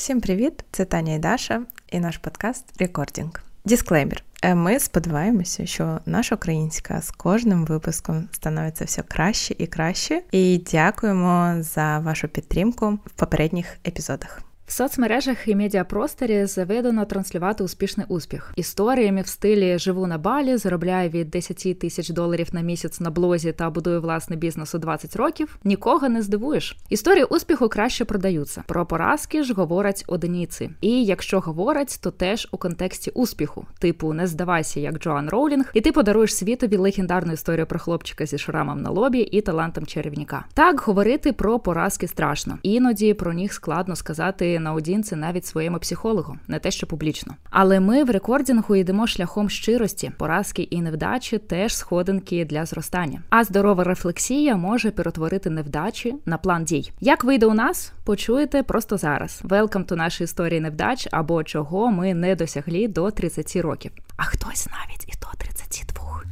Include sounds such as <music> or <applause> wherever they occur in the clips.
Всім привіт! Це Таня і Даша і наш подкаст Recording. Дисклеймер. Е, ми сподіваємося, що наша українська з кожним випуском становиться все краще і краще. І дякуємо за вашу підтримку в попередніх епізодах. В соцмережах і медіапросторі заведено транслювати успішний успіх історіями в стилі живу на Балі, заробляю від 10 тисяч доларів на місяць на блозі та будую власний бізнес у 20 років. Нікого не здивуєш. Історії успіху краще продаються. Про поразки ж говорять одиниці. І якщо говорять, то теж у контексті успіху, типу не здавайся, як Джоан Роулінг, і ти подаруєш світові легендарну історію про хлопчика зі шрамом на лобі і талантом чарівника. Так говорити про поразки страшно, іноді про них складно сказати наодінці навіть своєму психологу, не те, що публічно. Але ми в рекордінгу йдемо шляхом щирості, поразки і невдачі теж сходинки для зростання. А здорова рефлексія може перетворити невдачі на план дій. Як вийде у нас, почуєте просто зараз. Велкам до нашої історії невдач або чого ми не досягли до 30 років. А хтось навіть і до 32.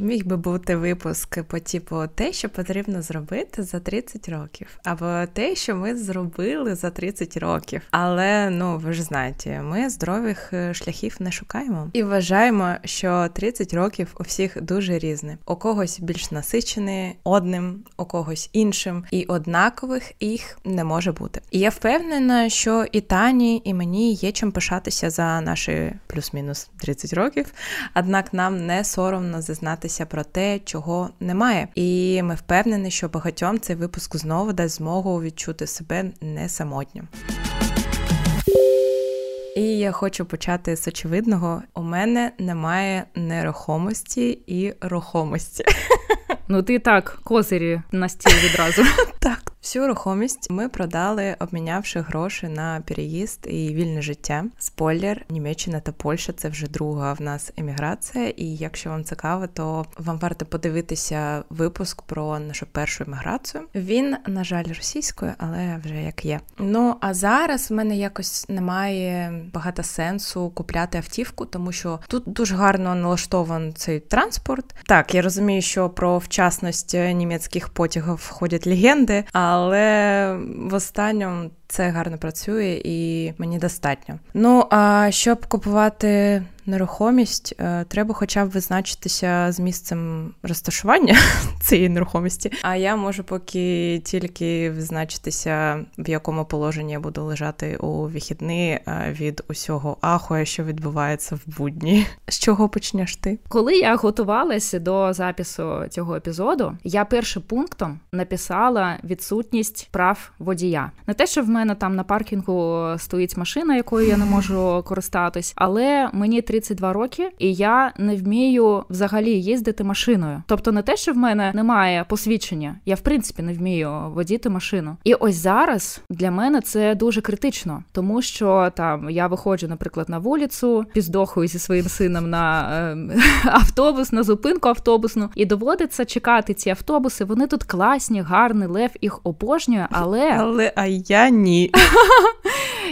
Міг би бути випуск по типу те, що потрібно зробити за 30 років, або те, що ми зробили за 30 років. Але ну ви ж знаєте, ми здорових е, шляхів не шукаємо і вважаємо, що 30 років у всіх дуже різне. У когось більш насичений одним, у когось іншим, і однакових їх не може бути. І я впевнена, що і Тані, і мені є чим пишатися за наші плюс-мінус 30 років. Однак нам не соромно зізнатися дізнатися про те, чого немає. І ми впевнені, що багатьом цей випуск знову дасть змогу відчути себе не самотнім. І я хочу почати з очевидного: у мене немає нерухомості і рухомості. Ну ти так козирі на стіл відразу. <laughs> Так, Всю рухомість ми продали, обмінявши гроші на переїзд і вільне життя. Спойлер, Німеччина та Польща це вже друга в нас еміграція. І якщо вам цікаво, то вам варто подивитися випуск про нашу першу еміграцію. Він, на жаль, російською, але вже як є. Ну а зараз в мене якось немає багато сенсу купляти автівку, тому що тут дуже гарно налаштований цей транспорт. Так, я розумію, що про вчасність німецьких потягів ходять легенди. Але в останньому це гарно працює і мені достатньо. Ну а щоб купувати нерухомість, е, треба хоча б визначитися з місцем розташування <laughs> цієї нерухомості. А я можу поки тільки визначитися, в якому положенні я буду лежати у вихідні е, від усього ахуя, що відбувається в будні. З чого почнеш ти? Коли я готувалася до запису цього епізоду, я першим пунктом написала відсутність прав водія. Не те, що в мене там на паркінгу стоїть машина, якою я не <laughs> можу користатись, але мені 32 роки, і я не вмію взагалі їздити машиною. Тобто, не те, що в мене немає посвідчення, я в принципі не вмію водіти машину. І ось зараз для мене це дуже критично, тому що там я виходжу, наприклад, на вулицю, піздохую зі своїм сином на е, <laughs> автобус, на зупинку автобусну, і доводиться чекати ці автобуси. Вони тут класні, гарні, лев їх обожнює, але але а я ні.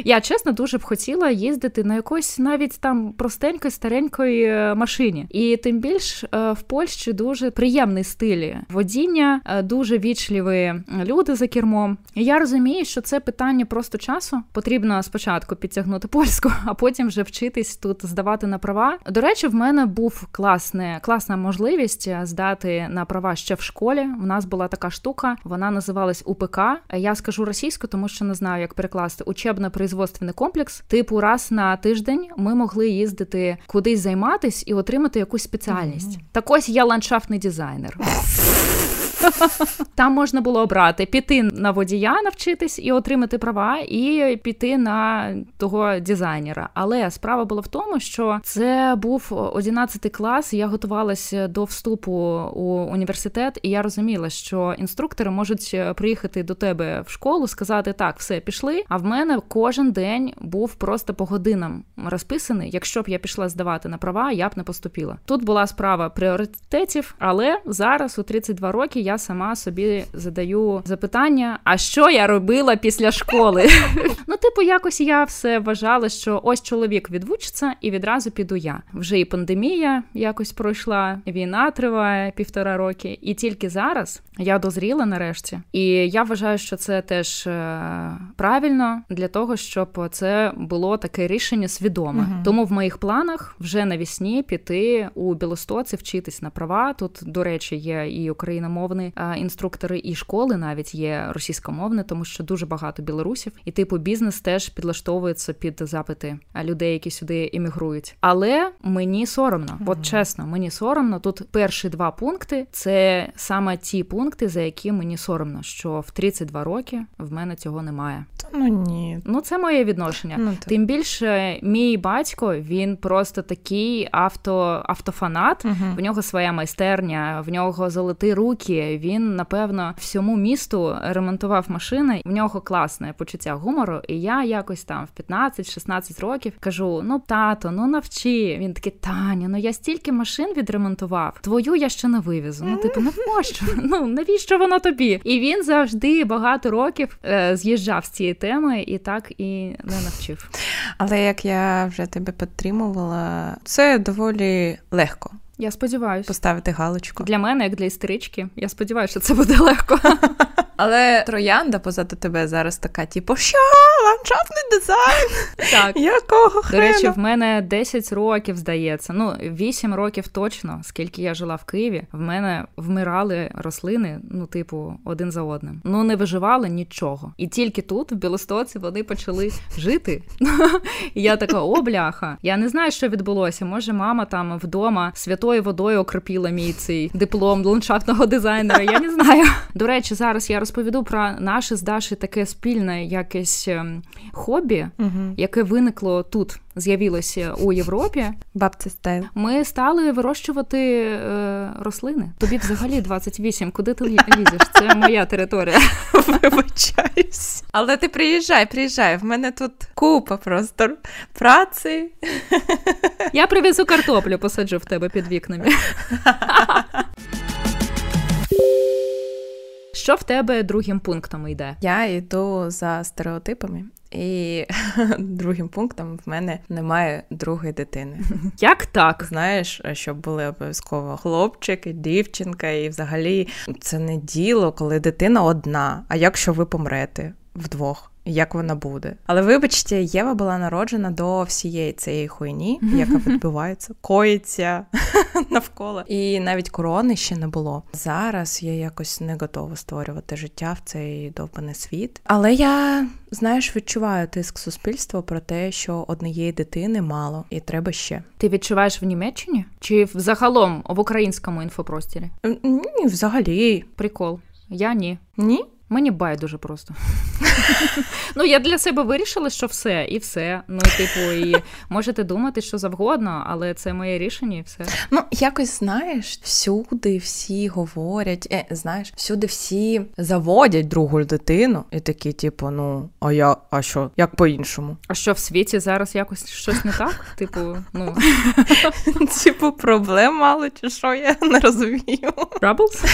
Я чесно дуже б хотіла їздити на якоїсь навіть там простенької старенької е, машині. І тим більш е, в Польщі дуже приємний стиль водіння, е, дуже вічливі люди за кермом. Я розумію, що це питання просто часу. Потрібно спочатку підтягнути польську, а потім вже вчитись тут здавати на права. До речі, в мене був класне, класна можливість здати на права ще в школі. У нас була така штука, вона називалась УПК. Я скажу російською, тому що не знаю, як перекласти учебно производственний комплекс. Типу, раз на тиждень ми могли їздити кудись займатись і отримати якусь спеціальність. Mm-hmm. Так ось я ландшафтний дизайнер. <laughs> Там можна було обрати піти на водія, навчитись і отримати права, і піти на того дизайнера. Але справа була в тому, що це був 11 клас. Я готувалася до вступу у університет, і я розуміла, що інструктори можуть приїхати до тебе в школу, сказати так, все пішли. А в мене кожен день був просто по годинам розписаний. Якщо б я пішла здавати на права, я б не поступила. Тут була справа пріоритетів, але зараз у 32 роки я я сама собі задаю запитання: а що я робила після школи? <laughs> Ну, типу, якось я все вважала, що ось чоловік відвучиться і відразу піду я. Вже і пандемія якось пройшла, війна триває півтора роки, і тільки зараз я дозріла нарешті. І я вважаю, що це теж е, правильно для того, щоб це було таке рішення свідоме. uh Тому в моїх планах вже навісні піти у Білостоці, вчитись на права. Тут, до речі, є і україномовні інструктори, і школи навіть є російськомовні, тому що дуже багато білорусів, і типу бізнес теж підлаштовується під запити людей, які сюди іммігрують. Але мені соромно, от чесно, мені соромно. Тут перші два пункти це саме ті пункти, за які мені соромно, що в 32 роки в мене цього немає. Ну ні, ну це моє відношення. Ну, Тим більше, мій батько він просто такий авто, автофанат. Угу. В нього своя майстерня, в нього золоті руки. Він напевно всьому місту ремонтував машини. В нього класне почуття гумору. І я якось там в 15-16 років кажу: ну тато, ну навчи. Він такий Таня, ну я стільки машин відремонтував. Твою я ще не вивезу. Ну, типу, навіщо? Ну навіщо воно тобі? І він завжди багато років е, з'їжджав з цієї теми і так і не навчив. Але як я вже тебе підтримувала, це доволі легко. Я сподіваюся поставити галочку для мене, як для істерички. Я сподіваюся, що це буде легко. <laughs> Але троянда позаду тебе зараз така, типу, що ландшафтний дизайн? Так. Якого хрена? До речі, в мене 10 років здається. Ну, 8 років точно, скільки я жила в Києві, в мене вмирали рослини, ну, типу, один за одним. Ну, не виживали нічого. І тільки тут, в Білостоці, вони почали жити. <laughs> І я така, о, бляха. Я не знаю, що відбулося. Може, мама там вдома святою водою окропіла мій цей диплом ландшафтного дизайнера. Я не знаю. До речі, зараз я розповіду про наше з Даші таке спільне якесь ем, хобі, яке виникло тут, з'явилося у Європі. Бабці стайл. Ми стали вирощувати е, рослини. Тобі взагалі 28. Куди ти лізеш? Це моя територія. <laughs> Вибачаюсь. Але ти приїжджай, приїжджай. В мене тут купа просто праці. Я привезу картоплю, посаджу в тебе під вікнами. <laughs> Що в тебе другим пунктом йде? Я йду за стереотипами. І <laughs> другим пунктом в мене немає другої дитини. <laughs> Як так? Знаєш, щоб були обов'язково хлопчик і дівчинка, і взагалі це не діло, коли дитина одна. А якщо ви помрете вдвох? Як вона буде. Але вибачте, Єва була народжена до всієї цієї хуйні, яка <laughs> відбувається, коїться <laughs> навколо. І навіть корони ще не було. Зараз я якось не готова створювати життя в цей довбаний світ. Але я, знаєш, відчуваю тиск суспільства про те, що однієї дитини мало, і треба ще. Ти відчуваєш в Німеччині? Чи взагалом в українському інфопростірі? Ні, взагалі. Прикол. Я ні. Ні? Мені байдуже просто. <laughs> Ну, я для себе вирішила, що все і все. Ну, типу, і <laughs> можете думати, що завгодно, але це моє рішення і все. Ну, якось знаєш, всюди всі говорять, е, знаєш, всюди всі заводять другу дитину, і такі, типу, ну, а я, а що, як по-іншому? А що в світі зараз якось щось не так? Типу, ну <laughs> типу, проблем мало, чи що я не розумію. Troubles?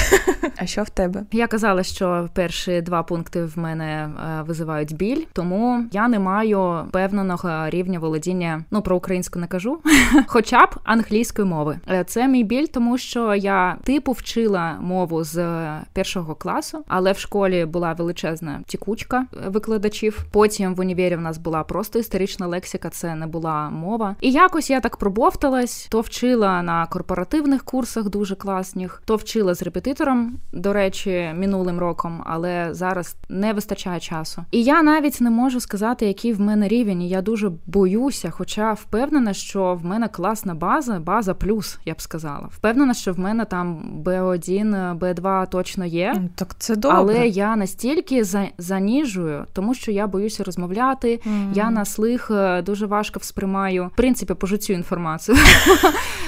А що в тебе? Я казала, що перші два пункти в мене е, визивають біль, тому я не маю певного рівня володіння. Ну про українську не кажу, <laughs> хоча б англійської мови. Е, це мій біль, тому що я типу вчила мову з першого класу, але в школі була величезна тікучка викладачів. Потім в універі в нас була просто історична лексика, це не була мова. І якось я так пробовталась, то вчила на корпоративних курсах дуже класних, то вчила з репетитором, до речі, минулим роком, але зараз не вистачає часу. І я навіть не можу сказати, який в мене рівень. і Я дуже боюся, хоча впевнена, що в мене класна база, база плюс, я б сказала. Впевнена, що в мене там Б1, Б2 точно є. Так це добре. Але я настільки за заніжую, тому що я боюся розмовляти. Mm. Я на слих е, дуже важко всприймаю. В принципі, пожу цю інформацію. <laughs>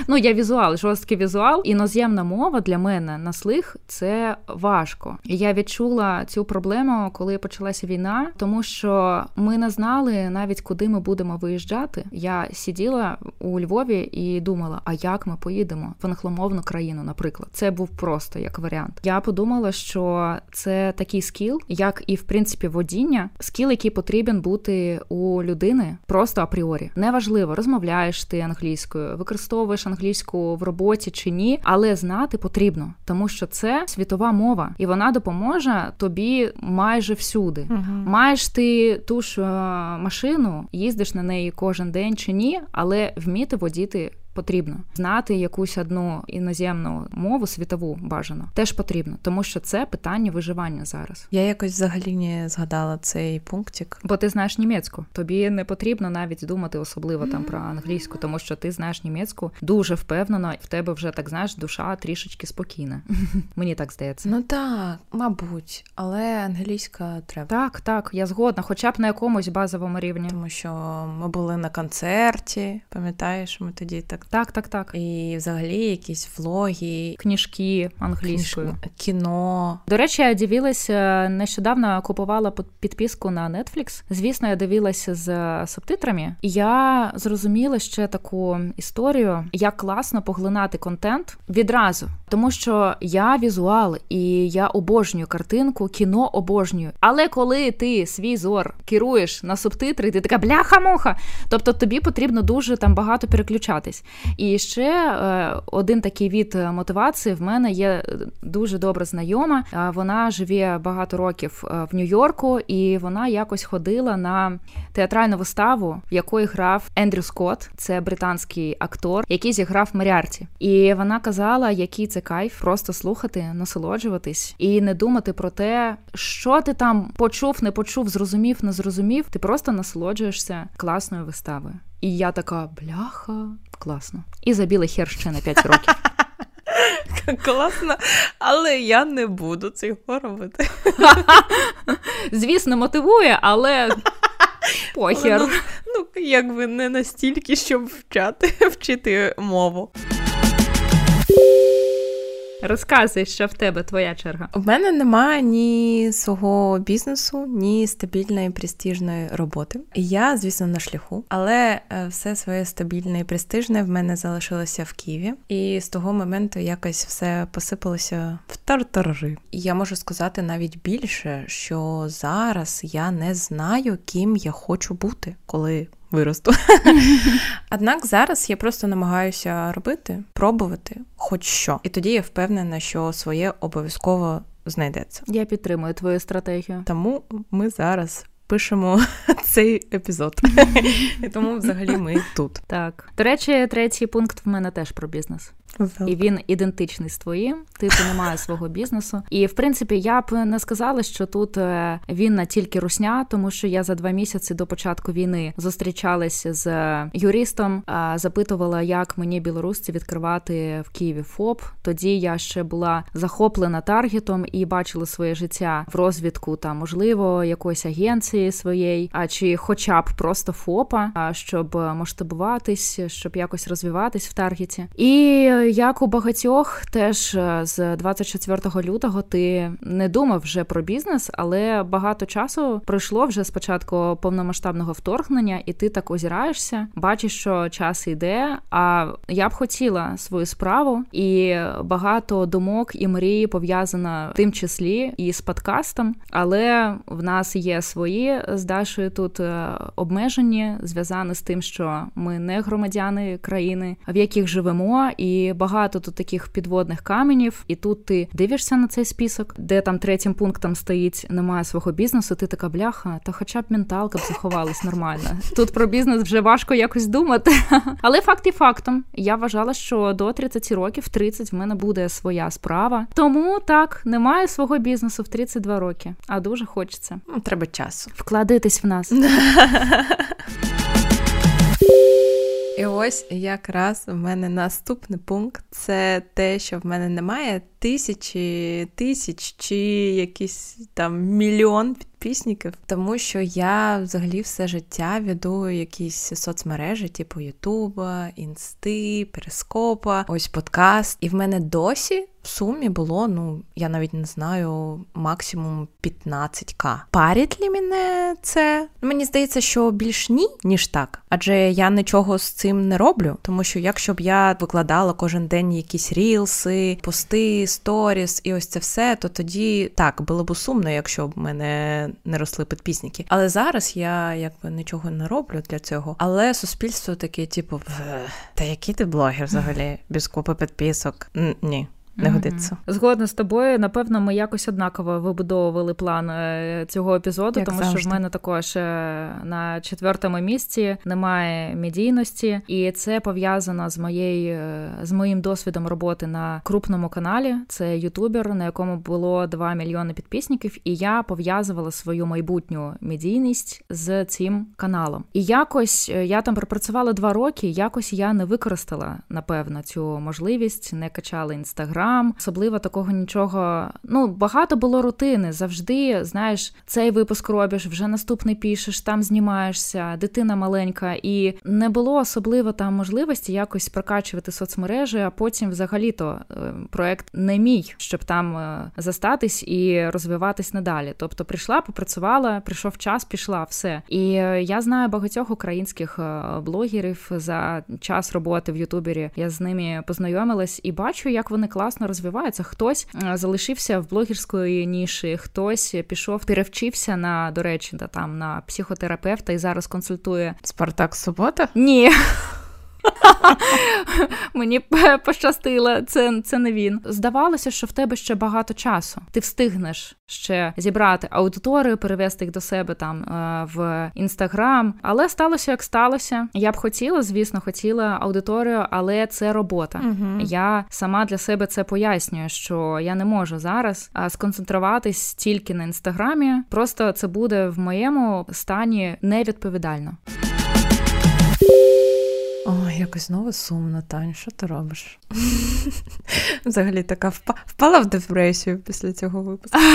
Ну, я візуал, жорсткий візуал. Іноземна мова для мене на слих це важко. Я відчула цю проблему, коли почалася війна, тому що ми не знали навіть куди ми будемо виїжджати. Я сиділа у Львові і думала, а як ми поїдемо в англомовну країну, наприклад, це був просто як варіант. Я подумала, що це такий скіл, як і в принципі водіння, скіл, який потрібен бути у людини просто апріорі. Неважливо, розмовляєш ти англійською, використовуєш англійську в роботі чи ні, але знати потрібно, тому що це світова мова, і вона допоможе тобі майже всюди. Угу. Маєш ти ту ж е, машину, їздиш на неї кожен день чи ні, але вміти водіти потрібно знати якусь одну іноземну мову світову бажано теж потрібно, тому що це питання виживання зараз. Я якось взагалі не згадала цей пунктик, бо ти знаєш німецьку. Тобі не потрібно навіть думати особливо там про англійську, тому що ти знаєш німецьку дуже впевнено, в тебе вже так знаєш, душа трішечки спокійна. <laughs> Мені так здається. Ну так, мабуть, але англійська треба. Так, так, я згодна, хоча б на якомусь базовому рівні, тому що ми були на концерті, пам'ятаєш, ми тоді так так, так, так. І взагалі якісь влоги, книжки англійською, Книж... кіно. До речі, я дивилася нещодавно купувала підписку на Netflix. Звісно, я дивилася з субтитрами, і я зрозуміла ще таку історію, як класно поглинати контент відразу, тому що я візуал і я обожнюю картинку, кіно обожнюю. Але коли ти свій зор керуєш на субтитри, ти така бляха-муха. Тобто тобі потрібно дуже там багато переключатись. І ще е, один такий від мотивації в мене є дуже добра знайома. Вона живе багато років е, в Нью-Йорку, і вона якось ходила на театральну виставу, в якої грав Ендрю Скотт, це британський актор, який зіграв Маріарті. І вона казала, який це кайф, просто слухати, насолоджуватись і не думати про те, що ти там почув, не почув, зрозумів, не зрозумів. Ти просто насолоджуєшся класною виставою. І я така бляха, класно. І забіли хер ще на 5 років. <laughs> Класно, але я не буду цього робити. <laughs> Звісно, мотивує, але похер. Ну, ну, якби не настільки, щоб вчати, <laughs> вчити мову. Розказуй, що в тебе твоя черга. У мене немає ні свого бізнесу, ні стабільної престижної роботи. Я, звісно, на шляху, але е, все своє стабільне і престижне в мене залишилося в Києві, і з того моменту якось все посипалося в тартари. Я можу сказати навіть більше, що зараз я не знаю, ким я хочу бути, коли виросту. <laughs> Однак зараз я просто намагаюся робити, пробувати хоч що. І тоді я впевнена, що своє обов'язково знайдеться. Я підтримую твою стратегію. Тому ми зараз. Пишемо <laughs> цей епізод, <laughs> і тому взагалі ми тут. Так до речі, третій пункт в мене теж про бізнес. Велк. І він ідентичний з твоїм, типу немає свого бізнесу. І в принципі, я б не сказала, що тут е, він на тільки русня, тому що я за два місяці до початку війни зустрічалася з юристом, запитувала, як мені білорусці відкривати в Києві ФОП. Тоді я ще була захоплена таргетом і бачила своє життя в розвідку та, можливо, якоїсь агенції своєї, а чи, хоча б просто ФОПа, щоб масштабуватись, щоб якось розвиватись в таргеті. І як у багатьох, теж е, з 24 лютого ти не думав вже про бізнес, але багато часу пройшло вже спочатку повномасштабного вторгнення, і ти так озираєшся, бачиш, що час йде. А я б хотіла свою справу, і багато думок і мрії пов'язано в тим числі і з подкастом. Але в нас є свої з Дашою тут е, обмежені, зв'язані з тим, що ми не громадяни країни, в яких живемо, і багато тут таких підводних каменів, і тут ти дивишся на цей список, де там третім пунктом стоїть немає свого бізнесу. Ти така бляха, та хоча б менталка б заховалась нормально. Тут про бізнес вже важко якось думати. <laughs> Але факт і фактом, я вважала, що до 30 років, 30 в мене буде своя справа. Тому так немає свого бізнесу в 32 роки, а дуже хочеться. Ну, треба часу. Вкладитись в нас. <laughs> І ось якраз в мене наступний пункт це те, що в мене немає тисячі тисяч чи якийсь там мільйон підписників, тому що я взагалі все життя веду якісь соцмережі, типу Ютуба, Інсти, Перископа, ось подкаст. І в мене досі в сумі було, ну я навіть не знаю, максимум 15к. Парить ли мене це? Мені здається, що більш ні, ніж так. Адже я нічого з цим не роблю, тому що якщо б я викладала кожен день якісь рілси, пости, сторіс і ось це все, то тоді так було б сумно, якщо б мене не росли підписники. Але зараз я якби нічого не роблю для цього. Але суспільство таке, типу, та який ти блогер взагалі без купи підписок? Ні не годиться. Згодна з тобою. Напевно, ми якось однаково вибудовували план е, цього епізоду, Як тому завжди. що в мене також е, на четвертому місці немає медійності, і це пов'язано з моєю е, з моїм досвідом роботи на крупному каналі. Це ютубер, на якому було 2 мільйони підписників, і я пов'язувала свою майбутню медійність з цим каналом. І якось я там пропрацювала два роки. Якось я не використала напевно цю можливість, не качала інстаграм програм, особливо такого нічого. Ну, багато було рутини. Завжди, знаєш, цей випуск робиш, вже наступний пишеш, там знімаєшся, дитина маленька, і не було особливо там можливості якось прокачувати соцмережі, а потім взагалі-то е, проект не мій, щоб там е, застатись і розвиватись надалі. Тобто прийшла, попрацювала, прийшов час, пішла, все. І е, я знаю багатьох українських блогерів за час роботи в Ютубері. Я з ними познайомилась і бачу, як вони класно класно розвивається. Хтось е, залишився в блогерської ніші, хтось пішов, перевчився на до речі, да, там на психотерапевта і зараз консультує Спартак Субота? Ні. <laughs> Мені пощастило, це це не він. Здавалося, що в тебе ще багато часу. Ти встигнеш ще зібрати аудиторію, перевести їх до себе там е, в інстаграм. Але сталося як сталося. Я б хотіла, звісно, хотіла аудиторію, але це робота. Угу. Я сама для себе це пояснюю, що я не можу зараз сконцентруватись тільки на інстаграмі. Просто це буде в моєму стані невідповідально. Ой, якось знову сумно, Тань, що ти робиш? <laughs> Взагалі така впала в депресію після цього випуску. <laughs>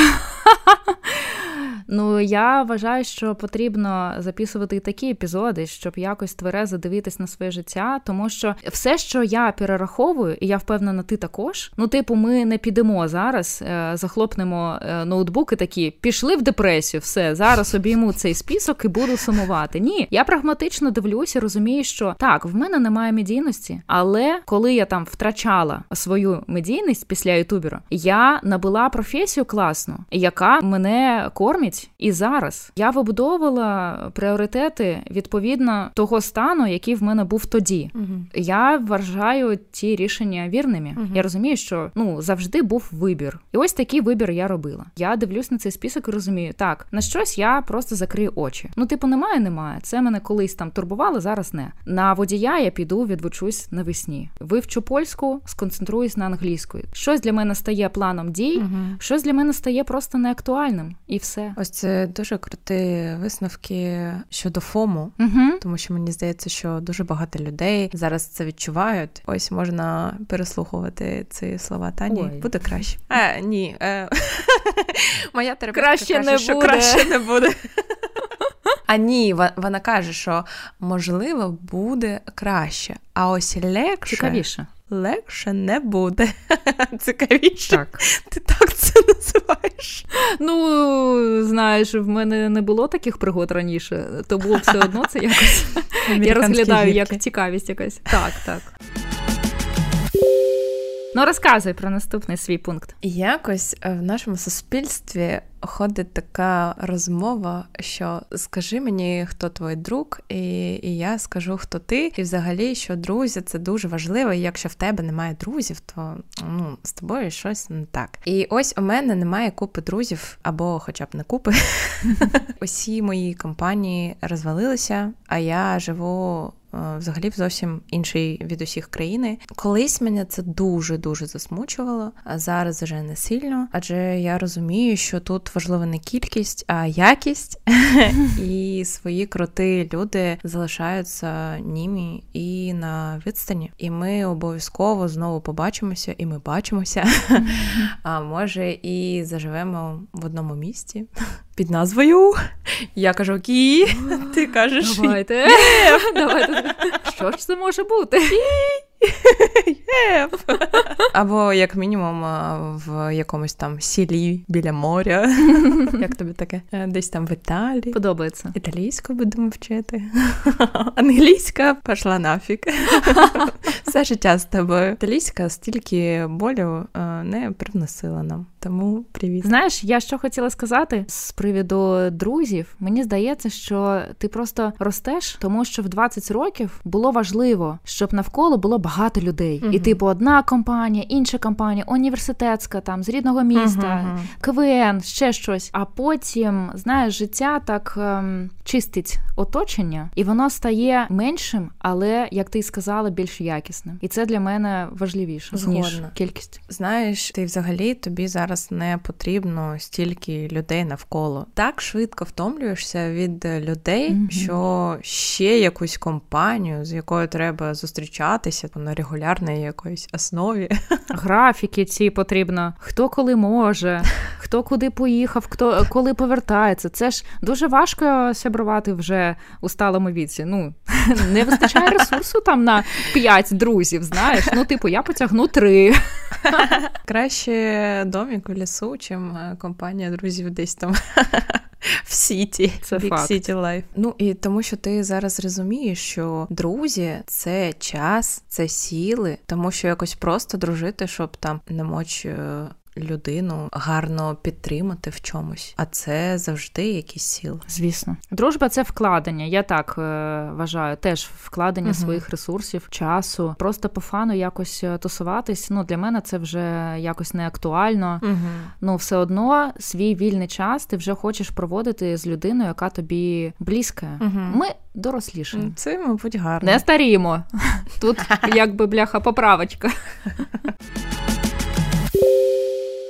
Ну я вважаю, що потрібно записувати такі епізоди, щоб якось тверезо дивитись на своє життя, тому що все, що я перераховую, і я впевнена, ти також. Ну, типу, ми не підемо зараз, е, захлопнемо е, ноутбуки такі, пішли в депресію, все зараз обійму цей список і буду сумувати. Ні, я прагматично дивлюся, розумію, що так, в мене немає медійності, але коли я там втрачала свою медійність після ютубера, я набула професію класну, яка мене кормить навіть і зараз я вибудовувала пріоритети відповідно того стану, який в мене був тоді. Угу. Я вважаю ті рішення вірними. Угу. Я розумію, що ну завжди був вибір, і ось такий вибір я робила. Я дивлюсь на цей список і розумію, так на щось я просто закрию очі. Ну, типу, немає, немає. Це мене колись там турбувало, зараз не на водія. Я піду відвучусь навесні. Вивчу польську, сконцентруюсь на англійської. Щось для мене стає планом дій, угу. щось для мене стає просто неактуальним, і все. Ось це дуже круті висновки щодо ФОМу, угу. тому що мені здається, що дуже багато людей зараз це відчувають. Ось можна переслухувати ці слова Тані. Ой. Буде краще. А, Ні. Е, <laughs> моя терапевтка краще каже, не що буде. краще не буде. <laughs> А ні, вона каже, що можливо буде краще, а ось легше цікавіше. Легше не буде. <laughs> Цікавіше. Так. Ти так це називаєш? Ну, знаєш, в мене не було таких пригод раніше, то було все одно це якось. <laughs> Я розглядаю гірки. як цікавість якась. Так, так. Ну, розказуй про наступний свій пункт. Якось е, в нашому суспільстві ходить така розмова, що скажи мені, хто твій друг, і і я скажу, хто ти. І взагалі, що друзі, це дуже важливо. І якщо в тебе немає друзів, то ну з тобою щось не так. І ось у мене немає купи друзів, або хоча б не купи. <laughs> Усі мої компанії розвалилися, а я живу взагалі в зовсім іншій від усіх країни. Колись мене це дуже дуже засмучувало, а зараз вже не сильно, адже я розумію, що тут важлива не кількість, а якість <laughs> і свої кроти люди залишаються німі і на відстані. І ми обов'язково знову побачимося, і ми бачимося. А може і заживемо в одному місті під назвою. Я кажу Кі, ти кажеш. Давайте. Давайте. Що ж це може бути? Або, як мінімум, в якомусь там сілі біля моря. <laughs> Як тобі таке? Е, десь там в Італії. Подобається. Італійську будемо вчити. <laughs> Англійська пішла нафіг. <laughs> Все життя з тобою. Італійська стільки болю е, не привносила нам. Тому привіт. Знаєш, я що хотіла сказати з приводу друзів. Мені здається, що ти просто ростеш, тому що в 20 років було важливо, щоб навколо було багато людей. uh І типу одна компанія, інша компанія, університетська, там з рідного міста, uh КВН, ще щось. А потім, знаєш, життя так ем, чистить оточення, і воно стає меншим, але як ти сказала, більш якісним. І це для мене важливіше Згодна. ніж кількість. Знаєш, ти взагалі тобі зараз не потрібно стільки людей навколо. Так швидко втомлюєшся від людей, mm-hmm. що ще якусь компанію, з якою треба зустрічатися на регулярній якоїсь основі. Графіки ці потрібно. Хто коли може, хто куди поїхав, хто коли повертається. Це ж дуже важко сябрувати вже у сталому віці. Ну <laughs> не вистачає ресурсу там на п'ять друзів. Знаєш, ну типу, я потягну три. Краще домік у лісу, чим е, компанія друзів десь там. <laughs> В Сіті, це Big факт. City Life. Ну і тому, що ти зараз розумієш, що друзі це час, це сіли, тому що якось просто дружити, щоб там не моч е, людину гарно підтримати в чомусь, а це завжди якісь сіл. Звісно, дружба це вкладення. Я так е, вважаю, теж вкладення uh своїх ресурсів, часу. Просто по фану якось е, тусуватись. Ну для мене це вже якось не актуально. uh Ну, все одно свій вільний час ти вже хочеш проводити з людиною, яка тобі близька. uh Ми доросліші. Це, мабуть, гарно. Не старіємо. Тут якби бляха поправочка. <laughs>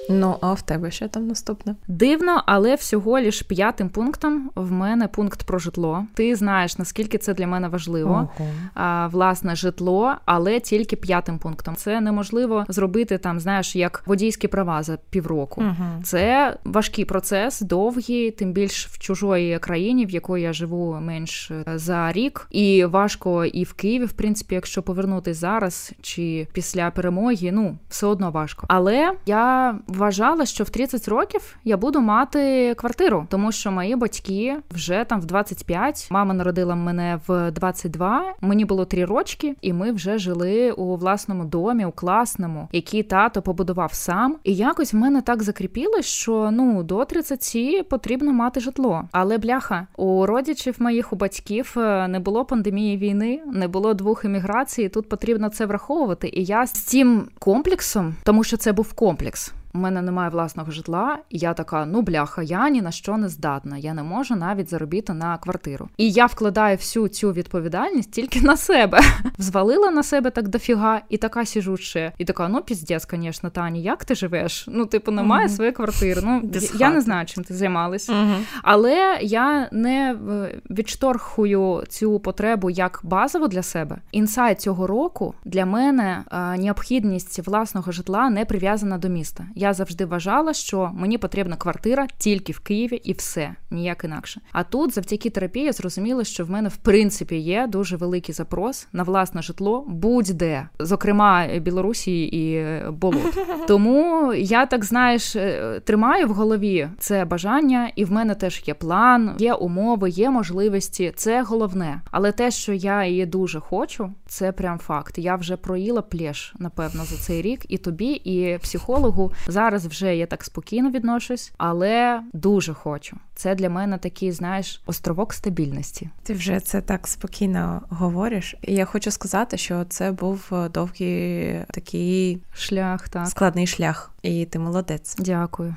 Ну, а в тебе що там наступне? Дивно, але всього лиш п'ятим пунктом в мене пункт про житло. Ти знаєш, наскільки це для мене важливо. Ого. А, Власне, житло, але тільки п'ятим пунктом. Це неможливо зробити там, знаєш, як водійські права за півроку. Угу. Це важкий процес, довгий, тим більш в чужої країні, в якої я живу менш е, за рік. І важко і в Києві, в принципі, якщо повернутися зараз чи після перемоги, ну все одно важко. Але я вважала, що в 30 років я буду мати квартиру, тому що мої батьки вже там в 25, Мама народила мене в 22, Мені було 3 рочки, і ми вже жили у власному домі, у класному, який тато побудував сам. І якось в мене так закріпілось, що ну до 30 потрібно мати житло. Але бляха у родичів моїх у батьків е, не було пандемії війни, не було двох еміграцій. Тут потрібно це враховувати. І я з цим комплексом, тому що це був комплекс у мене немає власного житла, і я така, ну бляха, я ні на що не здатна. Я не можу навіть заробити на квартиру. І я вкладаю всю цю відповідальність тільки на себе. <laughs> Взвалила на себе так дофіга, і така сіжу ще. І така, ну піздець, звісно, Тані, як ти живеш? Ну, типу, немає uh-huh. своєї квартири. Ну Без я хати. не знаю, чим ти займалася. Uh-huh. Але я не відшторхую цю потребу як базову для себе. Інсайт цього року для мене а, необхідність власного житла не прив'язана до міста. Я завжди вважала, що мені потрібна квартира тільки в Києві і все, ніяк інакше. А тут, завдяки терапії, я зрозуміла, що в мене в принципі є дуже великий запрос на власне житло будь-де, зокрема Білорусі і болот. <laughs> Тому я так знаєш, е, тримаю в голові це бажання, і в мене теж є план, є умови, є можливості. Це головне. Але те, що я її дуже хочу, це прям факт. Я вже проїла плєш, напевно, за цей рік, і тобі, і психологу Зараз вже я так спокійно відношусь, але дуже хочу. Це для мене такий, знаєш, островок стабільності. Ти вже це так спокійно говориш. І я хочу сказати, що це був е, довгий такий шлях, так складний шлях, і ти молодець. Дякую.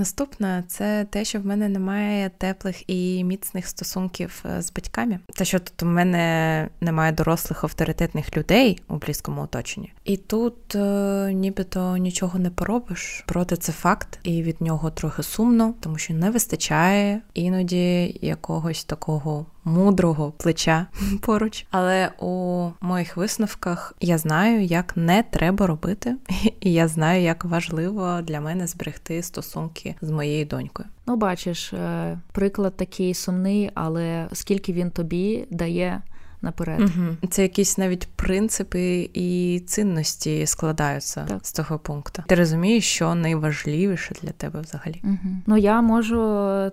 Наступне це те, що в мене немає теплих і міцних стосунків е, з батьками. Те, що тут у мене немає дорослих авторитетних людей у близькому оточенні. І тут е, нібито нічого не поробиш. Проте це факт, і від нього трохи сумно, тому що не вистачає іноді якогось такого мудрого плеча <laughs> поруч. Але у моїх висновках я знаю, як не треба робити, <laughs> і я знаю, як важливо для мене зберегти стосунки з моєю донькою. Ну, бачиш, е, приклад такий сумний, але скільки він тобі дає наперед. Угу. Це якісь навіть принципи і цінності складаються так. з того пункту. Ти розумієш, що найважливіше для тебе взагалі? Угу. Ну я можу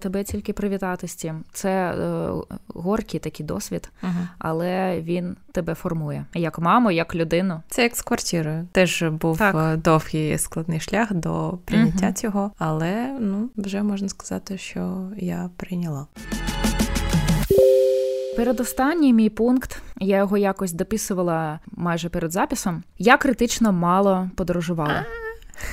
тебе тільки привітати з цим. Це е, горький такий досвід, угу. але він тебе формує як маму, як людину. Це як з квартирою. Теж був так. Е, довгий складний шлях до прийняття цього, але ну вже можна сказати, що я прийняла. Передостанній мій пункт, я його якось дописувала майже перед записом. Я критично мало подорожувала.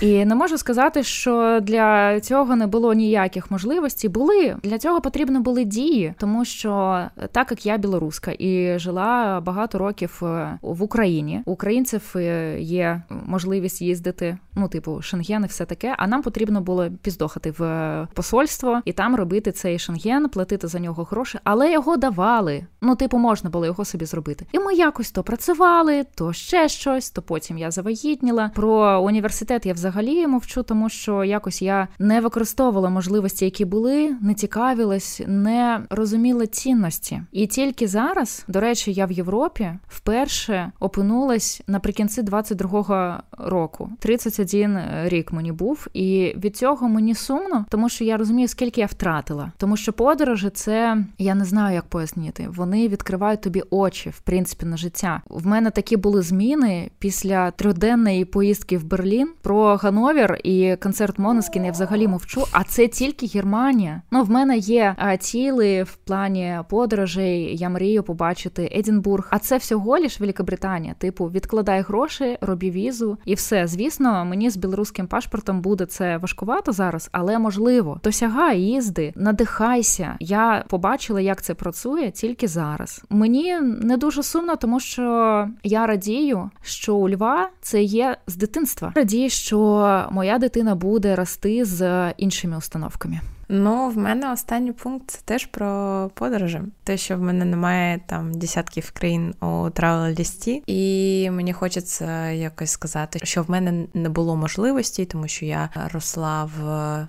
І не можу сказати, що для цього не було ніяких можливостей. Були для цього потрібні були дії, тому що так як я білоруска і жила багато років е, в Україні, у українців е, є можливість їздити, ну типу шенген і все таке. А нам потрібно було піздохати в посольство і там робити цей шенген, платити за нього гроші, але його давали. Ну, типу, можна було його собі зробити. І ми якось то працювали, то ще щось, то потім я завагітніла. Про університет я взагалі мовчу, тому що якось я не використовувала можливості, які були, не цікавилась, не розуміла цінності. І тільки зараз, до речі, я в Європі вперше опинулась наприкінці 22-го року. 31 рік мені був, і від цього мені сумно, тому що я розумію, скільки я втратила. Тому що подорожі це я не знаю, як пояснити. Вони відкривають тобі очі, в принципі, на життя. В мене такі були зміни після трьохденної поїздки в Берлін. Про Гановер і концерт Måneskin я взагалі мовчу. А це тільки Германія. Ну в мене є ціли в плані подорожей. Я мрію побачити Едінбург. А це всього лиш Великобританія. Типу, відкладай гроші, робі візу і все. Звісно, мені з білоруським паспортом буде це важкувато зараз, але можливо. Досягай, їзди, надихайся. Я побачила, як це працює тільки зараз. Мені не дуже сумно, тому що я радію, що у Льва це є з дитинства. Радію, що моя дитина буде рости з іншими установками. Ну, в мене останній пункт це теж про подорожі. Те, що в мене немає там десятків країн у travel лісті і мені хочеться якось сказати, що в мене не було можливості, тому що я росла в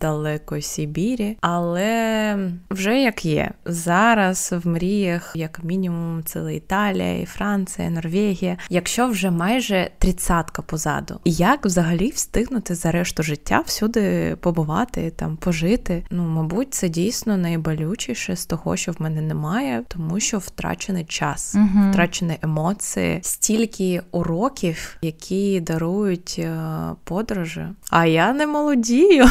далекої Сибірі, але вже як є зараз в мріях, як мінімум, це Італія, і Франція, Норвегія. Якщо вже майже тридцятка позаду, як взагалі встигнути за решту життя всюди побувати, там пожити? Ну мабуть, це дійсно найболючіше з того, що в мене немає, тому що втрачений час, uh втрачені емоції, стільки уроків, які дарують е, подорожі. А я не молодію.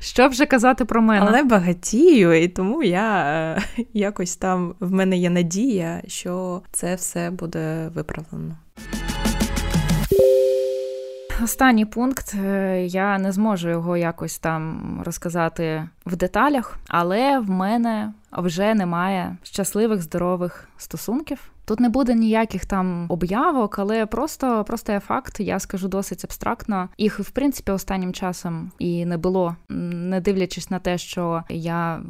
Що вже казати про мене? Але багатію, і тому я е, якось там в мене є надія, що це все буде виправлено. Останній пункт е, я не зможу його якось там розказати в деталях, але в мене вже немає щасливих здорових стосунків. Тут не буде ніяких там об'явок, але просто просто є факт, я скажу досить абстрактно. Їх в принципі останнім часом і не було, не дивлячись на те, що я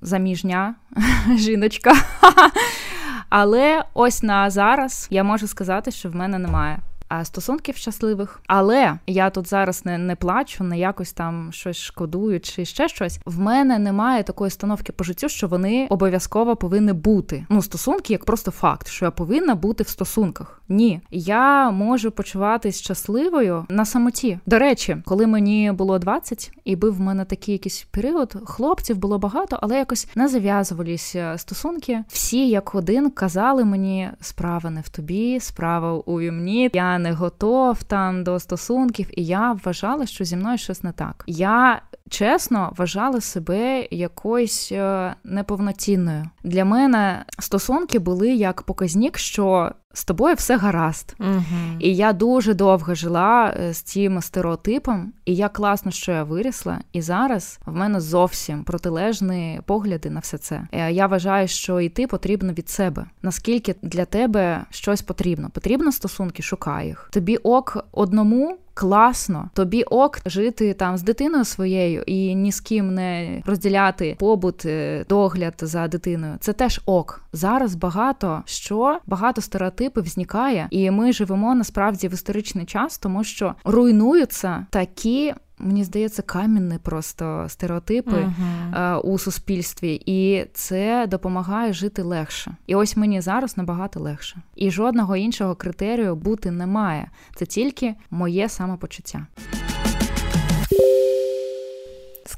заміжня <laughs> жіночка. <laughs> Але ось на зараз я можу сказати, що в мене немає стосунків щасливих. Але я тут зараз не не плачу, не якось там щось шкодую чи ще щось. В мене немає такої установки по життю, що вони обов'язково повинні бути. Ну, стосунки як просто факт, що я повинна бути в стосунках. Ні, я можу почуватись щасливою на самоті. До речі, коли мені було 20, і був в мене такий якийсь період, хлопців було багато, але якось не зав'язувалися стосунки. Всі як один казали мені, справа не в тобі, справа у мені. Я не готов там до стосунків, і я вважала, що зі мною щось не так. Я чесно вважала себе якоюсь е, неповноцінною. Для мене стосунки були як показник, що з тобою все гаразд. Угу. І я дуже довго жила е, з цим стереотипом, і я класно, що я вирісла. І зараз в мене зовсім протилежні погляди на все це. Е, я вважаю, що йти потрібно від себе. Наскільки для тебе щось потрібно? Потрібно стосунки, шукай їх. Тобі ок одному класно. Тобі ок жити там з дитиною своєю і ні з ким не розділяти побут, е, догляд за дитиною. Це теж ок. Зараз багато що багато стереотипів зникає, і ми живемо насправді в історичний час, тому що руйнуються такі мені здається, камінні просто стереотипи uh-huh. у суспільстві, і це допомагає жити легше. І ось мені зараз набагато легше. І жодного іншого критерію бути немає. Це тільки моє самопочуття.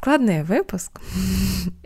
Складний випуск.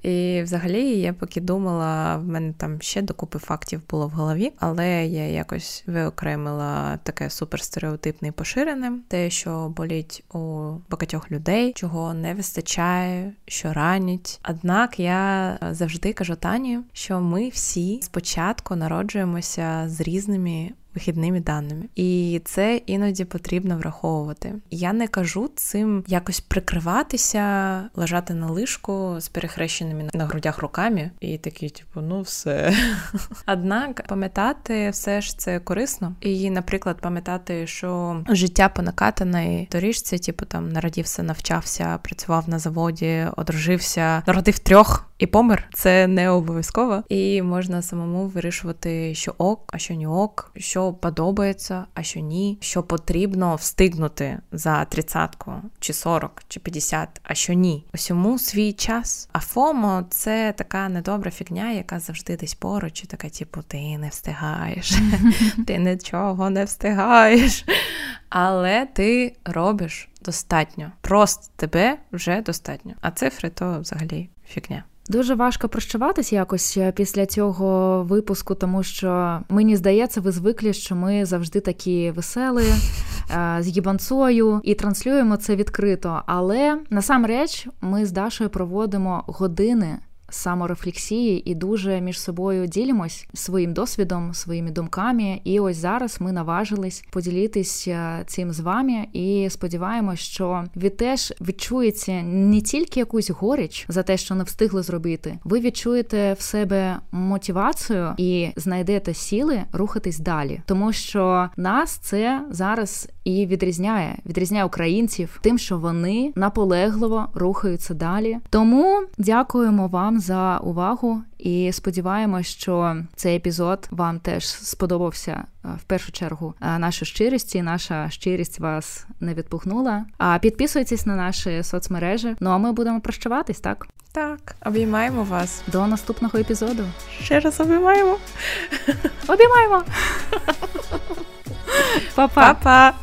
І взагалі я поки думала, в мене там ще докупи фактів було в голові, але я якось виокремила таке суперстереотипне і поширене, те, що боліть у багатьох людей, чого не вистачає, що ранять. Однак я завжди кажу Тані, що ми всі спочатку народжуємося з різними вихідними даними, і це іноді потрібно враховувати. Я не кажу цим якось прикриватися, лежати на лишку з перехрещеними на грудях руками, і такі, типу, ну все. <laughs> Однак пам'ятати все ж це корисно, і, наприклад, пам'ятати, що життя по накатаної доріжці, типу там народився, навчався, працював на заводі, одружився, народив трьох і помер. Це не обов'язково, і можна самому вирішувати, що ок, а що не ок, що подобається, а що ні, що потрібно встигнути за тридцятку, чи 40, чи 50, а що ні. Усьому свій час. А FOMO це така недобра фігня, яка завжди десь поруч, і така, типу, ти не встигаєш, <laughs> ти нічого не встигаєш. Але ти робиш достатньо. Просто тебе вже достатньо. А цифри то взагалі фігня. Дуже важко прощаватись якось е, після цього випуску, тому що мені здається, ви звиклі, що ми завжди такі веселі е, з гібанцою і транслюємо це відкрито. Але насамреч ми з Дашою проводимо години саморефлексії і дуже між собою ділимось своїм досвідом, своїми думками. І ось зараз ми наважились поділитися цим з вами. І сподіваємось, що ви теж відчуєте не тільки якусь горіч за те, що не встигли зробити. Ви відчуєте в себе мотивацію і знайдете сили рухатись далі, тому що нас це зараз і відрізняє, відрізняє українців тим, що вони наполегливо рухаються далі. Тому дякуємо вам за увагу і сподіваємось, що цей епізод вам теж сподобався е, в першу чергу е, наша щирість, і наша щирість вас не відпухнула. А підписуйтесь на наші соцмережі. Ну а ми будемо прощаватись, так? Так, обіймаємо вас до наступного епізоду. Ще раз обіймаємо. Обіймаємо. <laughs> Па-па. Па-па.